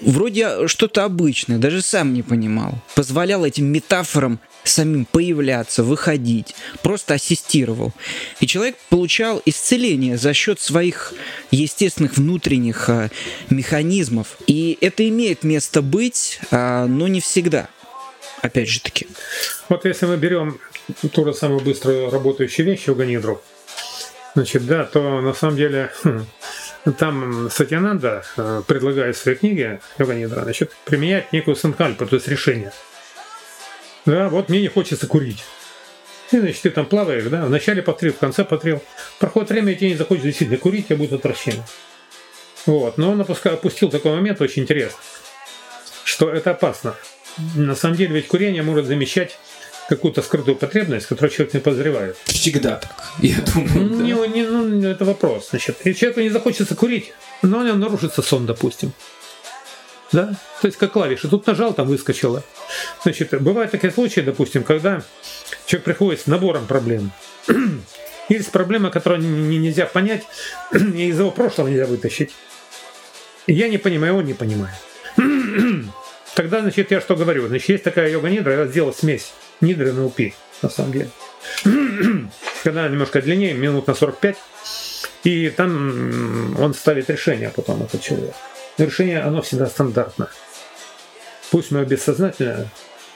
вроде что-то обычное, даже сам не понимал. Позволял этим метафорам самим появляться, выходить, просто ассистировал. И человек получал исцеление за счет своих естественных внутренних а, механизмов. И это имеет место быть, а, но не всегда. Опять же таки. Вот если мы берем ту же самую быстро работающую вещь йога-нидру, значит, да, то на самом деле хм, там Сатьянанда э, предлагает в своей книге йога-нидра, значит, применять некую санкальпу, то есть решение – да, вот мне не хочется курить. И, значит, ты там плаваешь, да, вначале потрил, в конце потрил. Проходит время, и тебе не захочется действительно курить, тебе будет отвращение. Вот, но он опустил такой момент очень интересный, что это опасно. На самом деле ведь курение может замещать какую-то скрытую потребность, которую человек не подозревает. Всегда так, я думаю. Ну, не, не, ну, это вопрос. Значит, если человеку не захочется курить, но у него нарушится сон, допустим да? То есть как клавиши. Тут нажал, там выскочило. Значит, бывают такие случаи, допустим, когда человек приходит с набором проблем. Есть проблема, которую нельзя понять, и из его прошлого нельзя вытащить. я не понимаю, он не понимает. Тогда, значит, я что говорю? Значит, есть такая йога-нидра, я сделал смесь нидры и НЛП, на самом деле. Когда немножко длиннее, минут на 45, и там он ставит решение потом, этот человек. Решение, оно всегда стандартно. Пусть мое бессознательное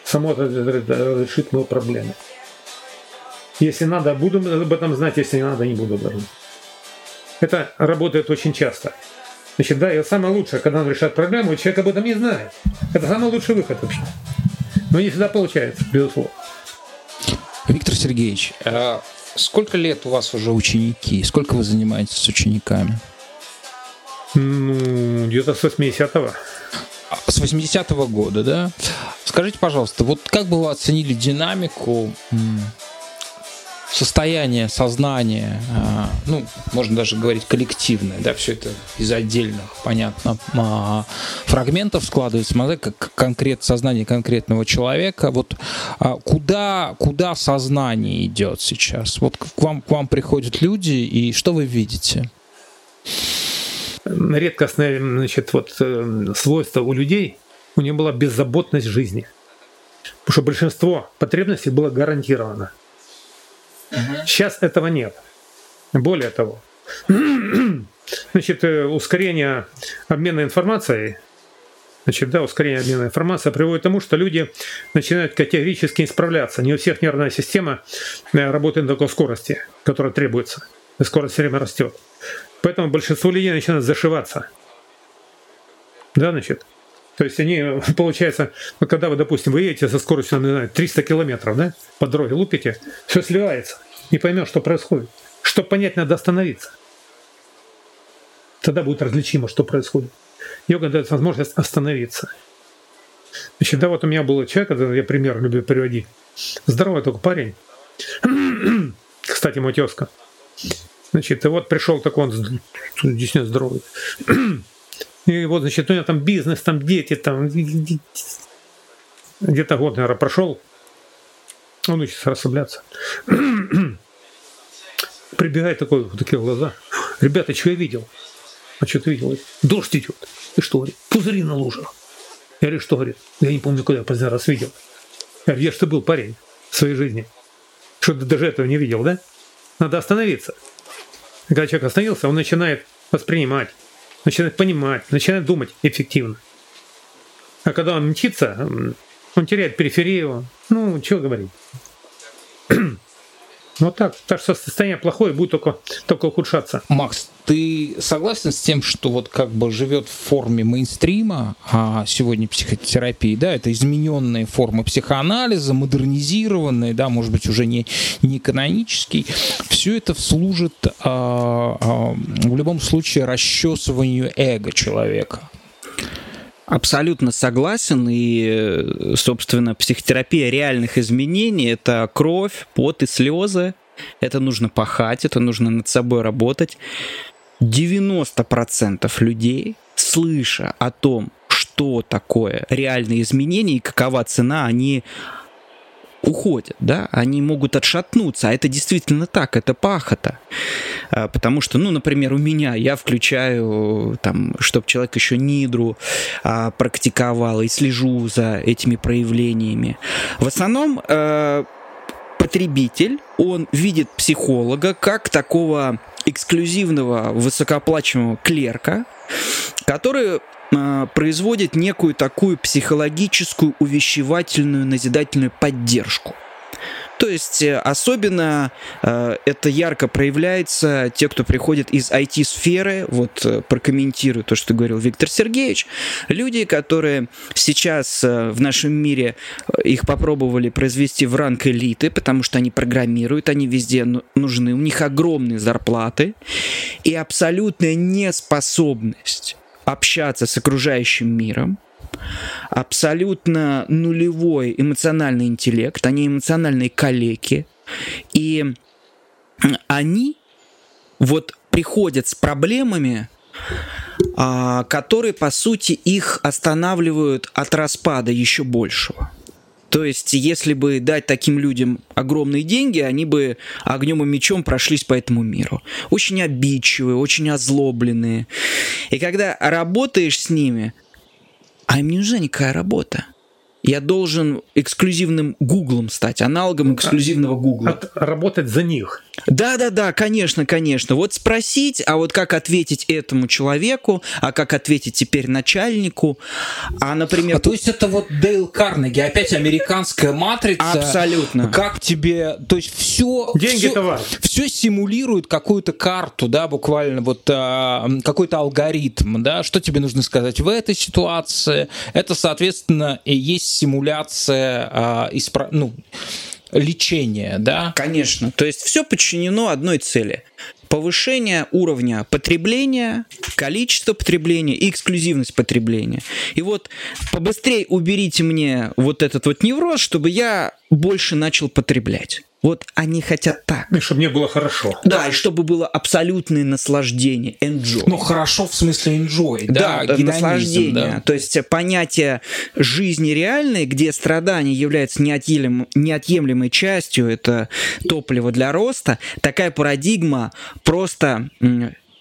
само решит мою проблему. Если надо, буду об этом знать, если не надо, не буду об Это работает очень часто. Значит, да, и самое лучшее, когда он решает проблему, и человек об этом не знает. Это самый лучший выход вообще. Но не всегда получается, безусловно. Виктор Сергеевич, а сколько лет у вас уже ученики? Сколько вы занимаетесь с учениками? Ну, где-то с 80-го. С 80-го года, да? Скажите, пожалуйста, вот как бы вы оценили динамику состояние сознания, а, ну, можно даже говорить коллективное, да, все это из отдельных, понятно, а, фрагментов складывается, мозаика, как конкрет сознание конкретного человека. Вот а, куда, куда сознание идет сейчас? Вот к вам, к вам приходят люди, и что вы видите? Редкостное значит, вот, э, свойство у людей, у них была беззаботность жизни. Потому что большинство потребностей было гарантировано. Угу. Сейчас этого нет. Более того, значит, э, ускорение обмена информацией, значит, да, ускорение обмена информацией приводит к тому, что люди начинают категорически исправляться. Не у всех нервная система э, работает на такой скорости, которая требуется. И скорость все время растет. Поэтому большинство людей начинают зашиваться. Да, значит? То есть они, получается, ну, когда вы, допустим, вы едете со скоростью, не знаю, 300 километров, да, по дороге лупите, все сливается, не поймешь, что происходит. Чтобы понять, надо остановиться. Тогда будет различимо, что происходит. Йога дает возможность остановиться. Значит, да, вот у меня был человек, я пример люблю приводить. Здоровый только парень. Кстати, мой тезка. Значит, и вот пришел такой он действительно здоровый. И вот, значит, у него там бизнес, там дети, там где-то год, наверное, прошел. Он учится расслабляться. Прибегает такой, вот такие глаза. Ребята, что я видел? А что ты видел? Дождь идет. И что, говорит? Пузыри на лужах. Я говорю, что, говорит? Я не помню, куда я последний раз видел. Я говорю, где же ты был, парень, в своей жизни? Что ты даже этого не видел, да? Надо остановиться. Когда человек остановился, он начинает воспринимать, начинает понимать, начинает думать эффективно. А когда он мчится, он теряет периферию. Ну, чего говорить. Вот так. Так что состояние плохое будет только, только ухудшаться. Макс, ты согласен с тем, что вот как бы живет в форме мейнстрима, а сегодня психотерапии, да, это измененные формы психоанализа, модернизированные, да, может быть, уже не, не канонический, все это служит а, а, в любом случае расчесыванию эго человека. Абсолютно согласен. И, собственно, психотерапия реальных изменений — это кровь, пот и слезы. Это нужно пахать, это нужно над собой работать. 90% людей, слыша о том, что такое реальные изменения и какова цена, они уходят, да, они могут отшатнуться, а это действительно так, это пахота. А, потому что, ну, например, у меня я включаю, там, чтобы человек еще нидру а, практиковал и слежу за этими проявлениями. В основном э, потребитель, он видит психолога как такого эксклюзивного высокооплачиваемого клерка, который производит некую такую психологическую, увещевательную, назидательную поддержку. То есть э, особенно э, это ярко проявляется те, кто приходит из IT-сферы, вот э, прокомментирую то, что говорил Виктор Сергеевич, люди, которые сейчас э, в нашем мире э, их попробовали произвести в ранг элиты, потому что они программируют, они везде нужны, у них огромные зарплаты и абсолютная неспособность общаться с окружающим миром, абсолютно нулевой эмоциональный интеллект, они эмоциональные калеки, и они вот приходят с проблемами, а, которые, по сути, их останавливают от распада еще большего. То есть, если бы дать таким людям огромные деньги, они бы огнем и мечом прошлись по этому миру. Очень обидчивые, очень озлобленные. И когда работаешь с ними, а им не нужна никакая работа. Я должен эксклюзивным Гуглом стать, аналогом эксклюзивного Гугла. Работать за них. Да, да, да, конечно, конечно. Вот спросить, а вот как ответить этому человеку, а как ответить теперь начальнику, а, например... А то есть это вот Дейл Карнеги, опять американская матрица. Абсолютно. Как тебе, то есть все... Деньги все, Все симулирует какую-то карту, да, буквально вот а, какой-то алгоритм, да, что тебе нужно сказать в этой ситуации. Это, соответственно, и есть симуляция а, испра... ну, лечения, да? Конечно. То есть все подчинено одной цели повышение уровня потребления, количество потребления и эксклюзивность потребления. И вот побыстрее уберите мне вот этот вот невроз, чтобы я больше начал потреблять. Вот они хотят так. И чтобы мне было хорошо. Да, и чтобы было абсолютное наслаждение, enjoy. Ну, хорошо в смысле enjoy, да, да наслаждение. Да. То есть понятие жизни реальной, где страдание является неотъемлемой, неотъемлемой частью, это топливо для роста, такая парадигма просто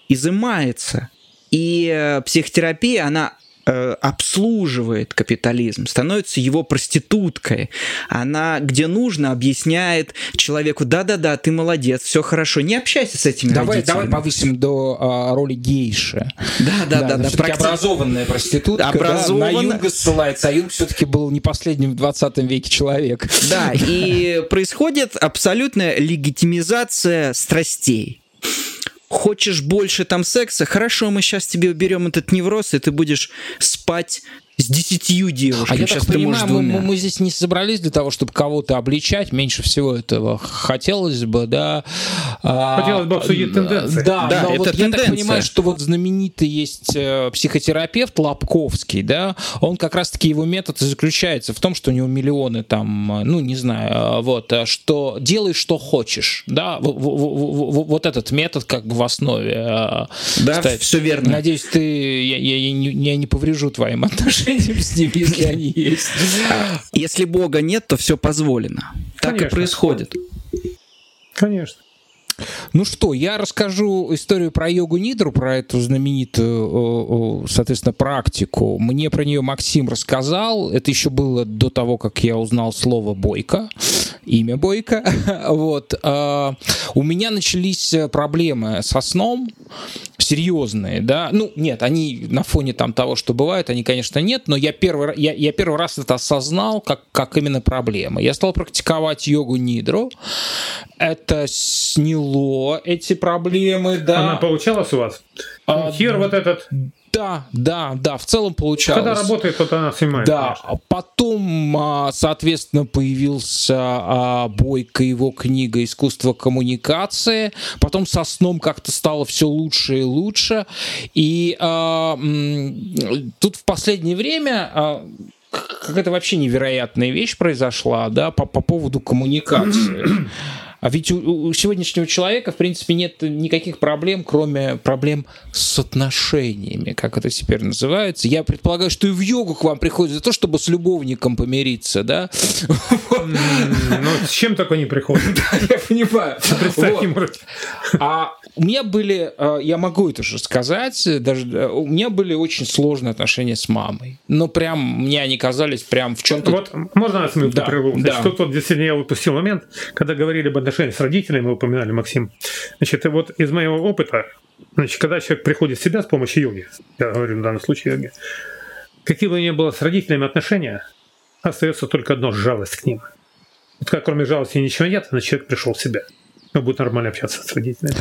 изымается. И э, психотерапия, она э, обслуживает капитализм, становится его проституткой. Она, где нужно, объясняет человеку, да-да-да, ты молодец, все хорошо, не общайся с этими Давай, родителями. давай повысим до а, роли гейши. Да-да-да, да, практи- образованная проститутка. Образованная. Да, на Юнга ссылается, а Юнг все-таки был не последним в 20 веке человек. Да, и происходит абсолютная легитимизация страстей. Хочешь больше там секса? Хорошо, мы сейчас тебе уберем этот невроз, и ты будешь спать с десятью А девушками. я сейчас так ты понимаю, мы, мы- мы здесь не собрались для того, чтобы кого-то обличать. Меньше всего этого хотелось бы, да. А, Хотелось бы обсудить тенденции. Да, Да, но это вот я так тенденция. понимаю, что вот знаменитый есть э, психотерапевт Лобковский, да, он как раз-таки его метод заключается в том, что у него миллионы там, э, ну, не знаю, э, вот, что делай, что хочешь, да, вот этот метод как бы в основе. Да, стоит. все верно. Надеюсь, ты я, я- я не, я не поврежу твоим отношениям с ним, если они есть. Если Бога нет, то все позволено. Так и происходит. Конечно. Ну что, я расскажу историю про йогу Нидру, про эту знаменитую, о, о, соответственно, практику. Мне про нее Максим рассказал. Это еще было до того, как я узнал слово Бойко, имя Бойко. Вот. А, У меня начались проблемы со сном серьезные, да. Ну, нет, они на фоне там того, что бывает, они, конечно, нет, но я первый, я, я первый раз это осознал, как, как именно проблема. Я стал практиковать йогу Нидру. Это сняло эти проблемы, да. Она получалась у вас? А, Хер вот этот. Да, да, да, в целом получалось. Когда работает, то она снимает. Да, конечно. а потом, а, соответственно, появился а, Бойко, его книга «Искусство коммуникации». Потом со сном как-то стало все лучше и лучше. И а, тут в последнее время какая-то вообще невероятная вещь произошла, да, по, по поводу коммуникации. А ведь у, у сегодняшнего человека, в принципе, нет никаких проблем, кроме проблем с отношениями, как это теперь называется. Я предполагаю, что и в йогу к вам приходит за то, чтобы с любовником помириться, да? Ну, с чем только не приходит. Я понимаю. А у меня были, э, я могу это же сказать, э, даже э, у меня были очень сложные отношения с мамой. Ну, прям мне они казались прям в чем-то Вот можно я с минутку Да, да. Тут вот действительно я выпустил момент, когда говорили об отношениях с родителями, вы упоминали, Максим. Значит, и вот из моего опыта, значит, когда человек приходит в себя с помощью йоги, я говорю в данном случае йоги, какие бы ни было с родителями отношения, остается только одно – жалость к ним. Вот как кроме жалости ничего нет, значит, человек пришел в себя. Он будет нормально общаться с родителями.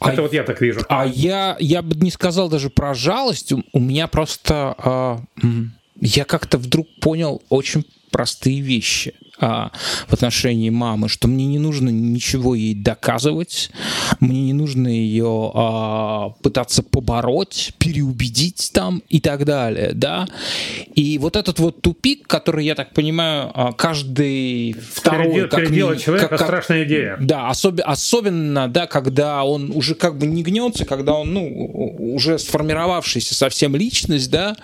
А Это вот я так вижу. А я, я бы не сказал даже про жалость. У, у меня просто... м, я как-то вдруг понял очень простые вещи а, в отношении мамы, что мне не нужно ничего ей доказывать, мне не нужно ее а, пытаться побороть, переубедить там и так далее, да. И вот этот вот тупик, который, я так понимаю, а, каждый второй... Передел- как переделать ми- человека как- как- страшная идея. да, особи- особенно, да, когда он уже как бы не гнется, когда он, ну, уже сформировавшаяся совсем личность, да,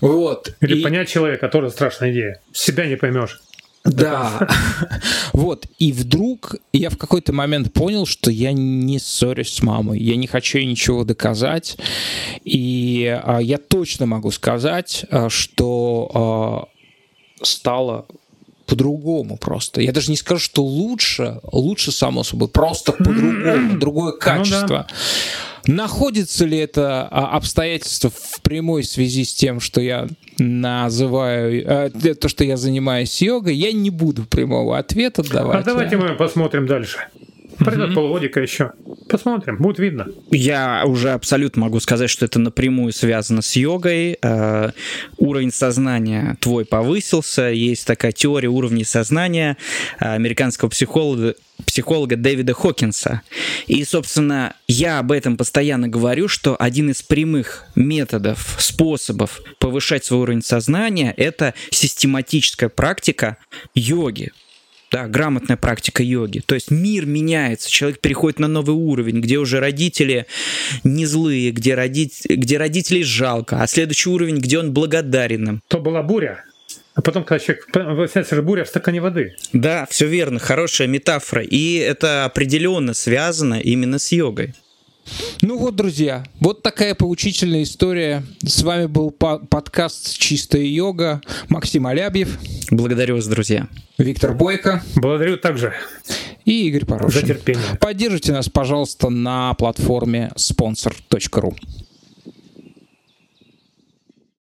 вот. Или И- понять человека тоже страшная идея. Себя не поймешь. Да. Вот. И вдруг я в какой-то момент понял, что я не ссорюсь с мамой. Я не хочу ей ничего доказать. И а, я точно могу сказать, а, что а, стало по-другому просто. Я даже не скажу, что лучше, лучше само собой, просто по-другому, другое качество. Находится ли это а, обстоятельство в прямой связи с тем, что я называю, э, то, что я занимаюсь йогой, я не буду прямого ответа давать. А давайте мы посмотрим дальше. Пройдет полгодика еще. Посмотрим, будет видно. Я уже абсолютно могу сказать, что это напрямую связано с йогой. Э, уровень сознания твой повысился. Есть такая теория уровней сознания э, американского психолога, психолога Дэвида Хокинса. И, собственно, я об этом постоянно говорю, что один из прямых методов, способов повышать свой уровень сознания – это систематическая практика йоги. Да, грамотная практика йоги. То есть мир меняется, человек переходит на новый уровень, где уже родители не злые, где, родить, где родителей жалко, а следующий уровень, где он благодарен им. То была буря, а потом, когда человек... Выясняется же буря в стакане воды. Да, все верно, хорошая метафора. И это определенно связано именно с йогой. Ну вот, друзья, вот такая поучительная история. С вами был по подкаст «Чистая йога». Максим Алябьев. Благодарю вас, друзья. Виктор Бойко. Благодарю также. И Игорь Порошин. За терпение. Поддержите нас, пожалуйста, на платформе sponsor.ru.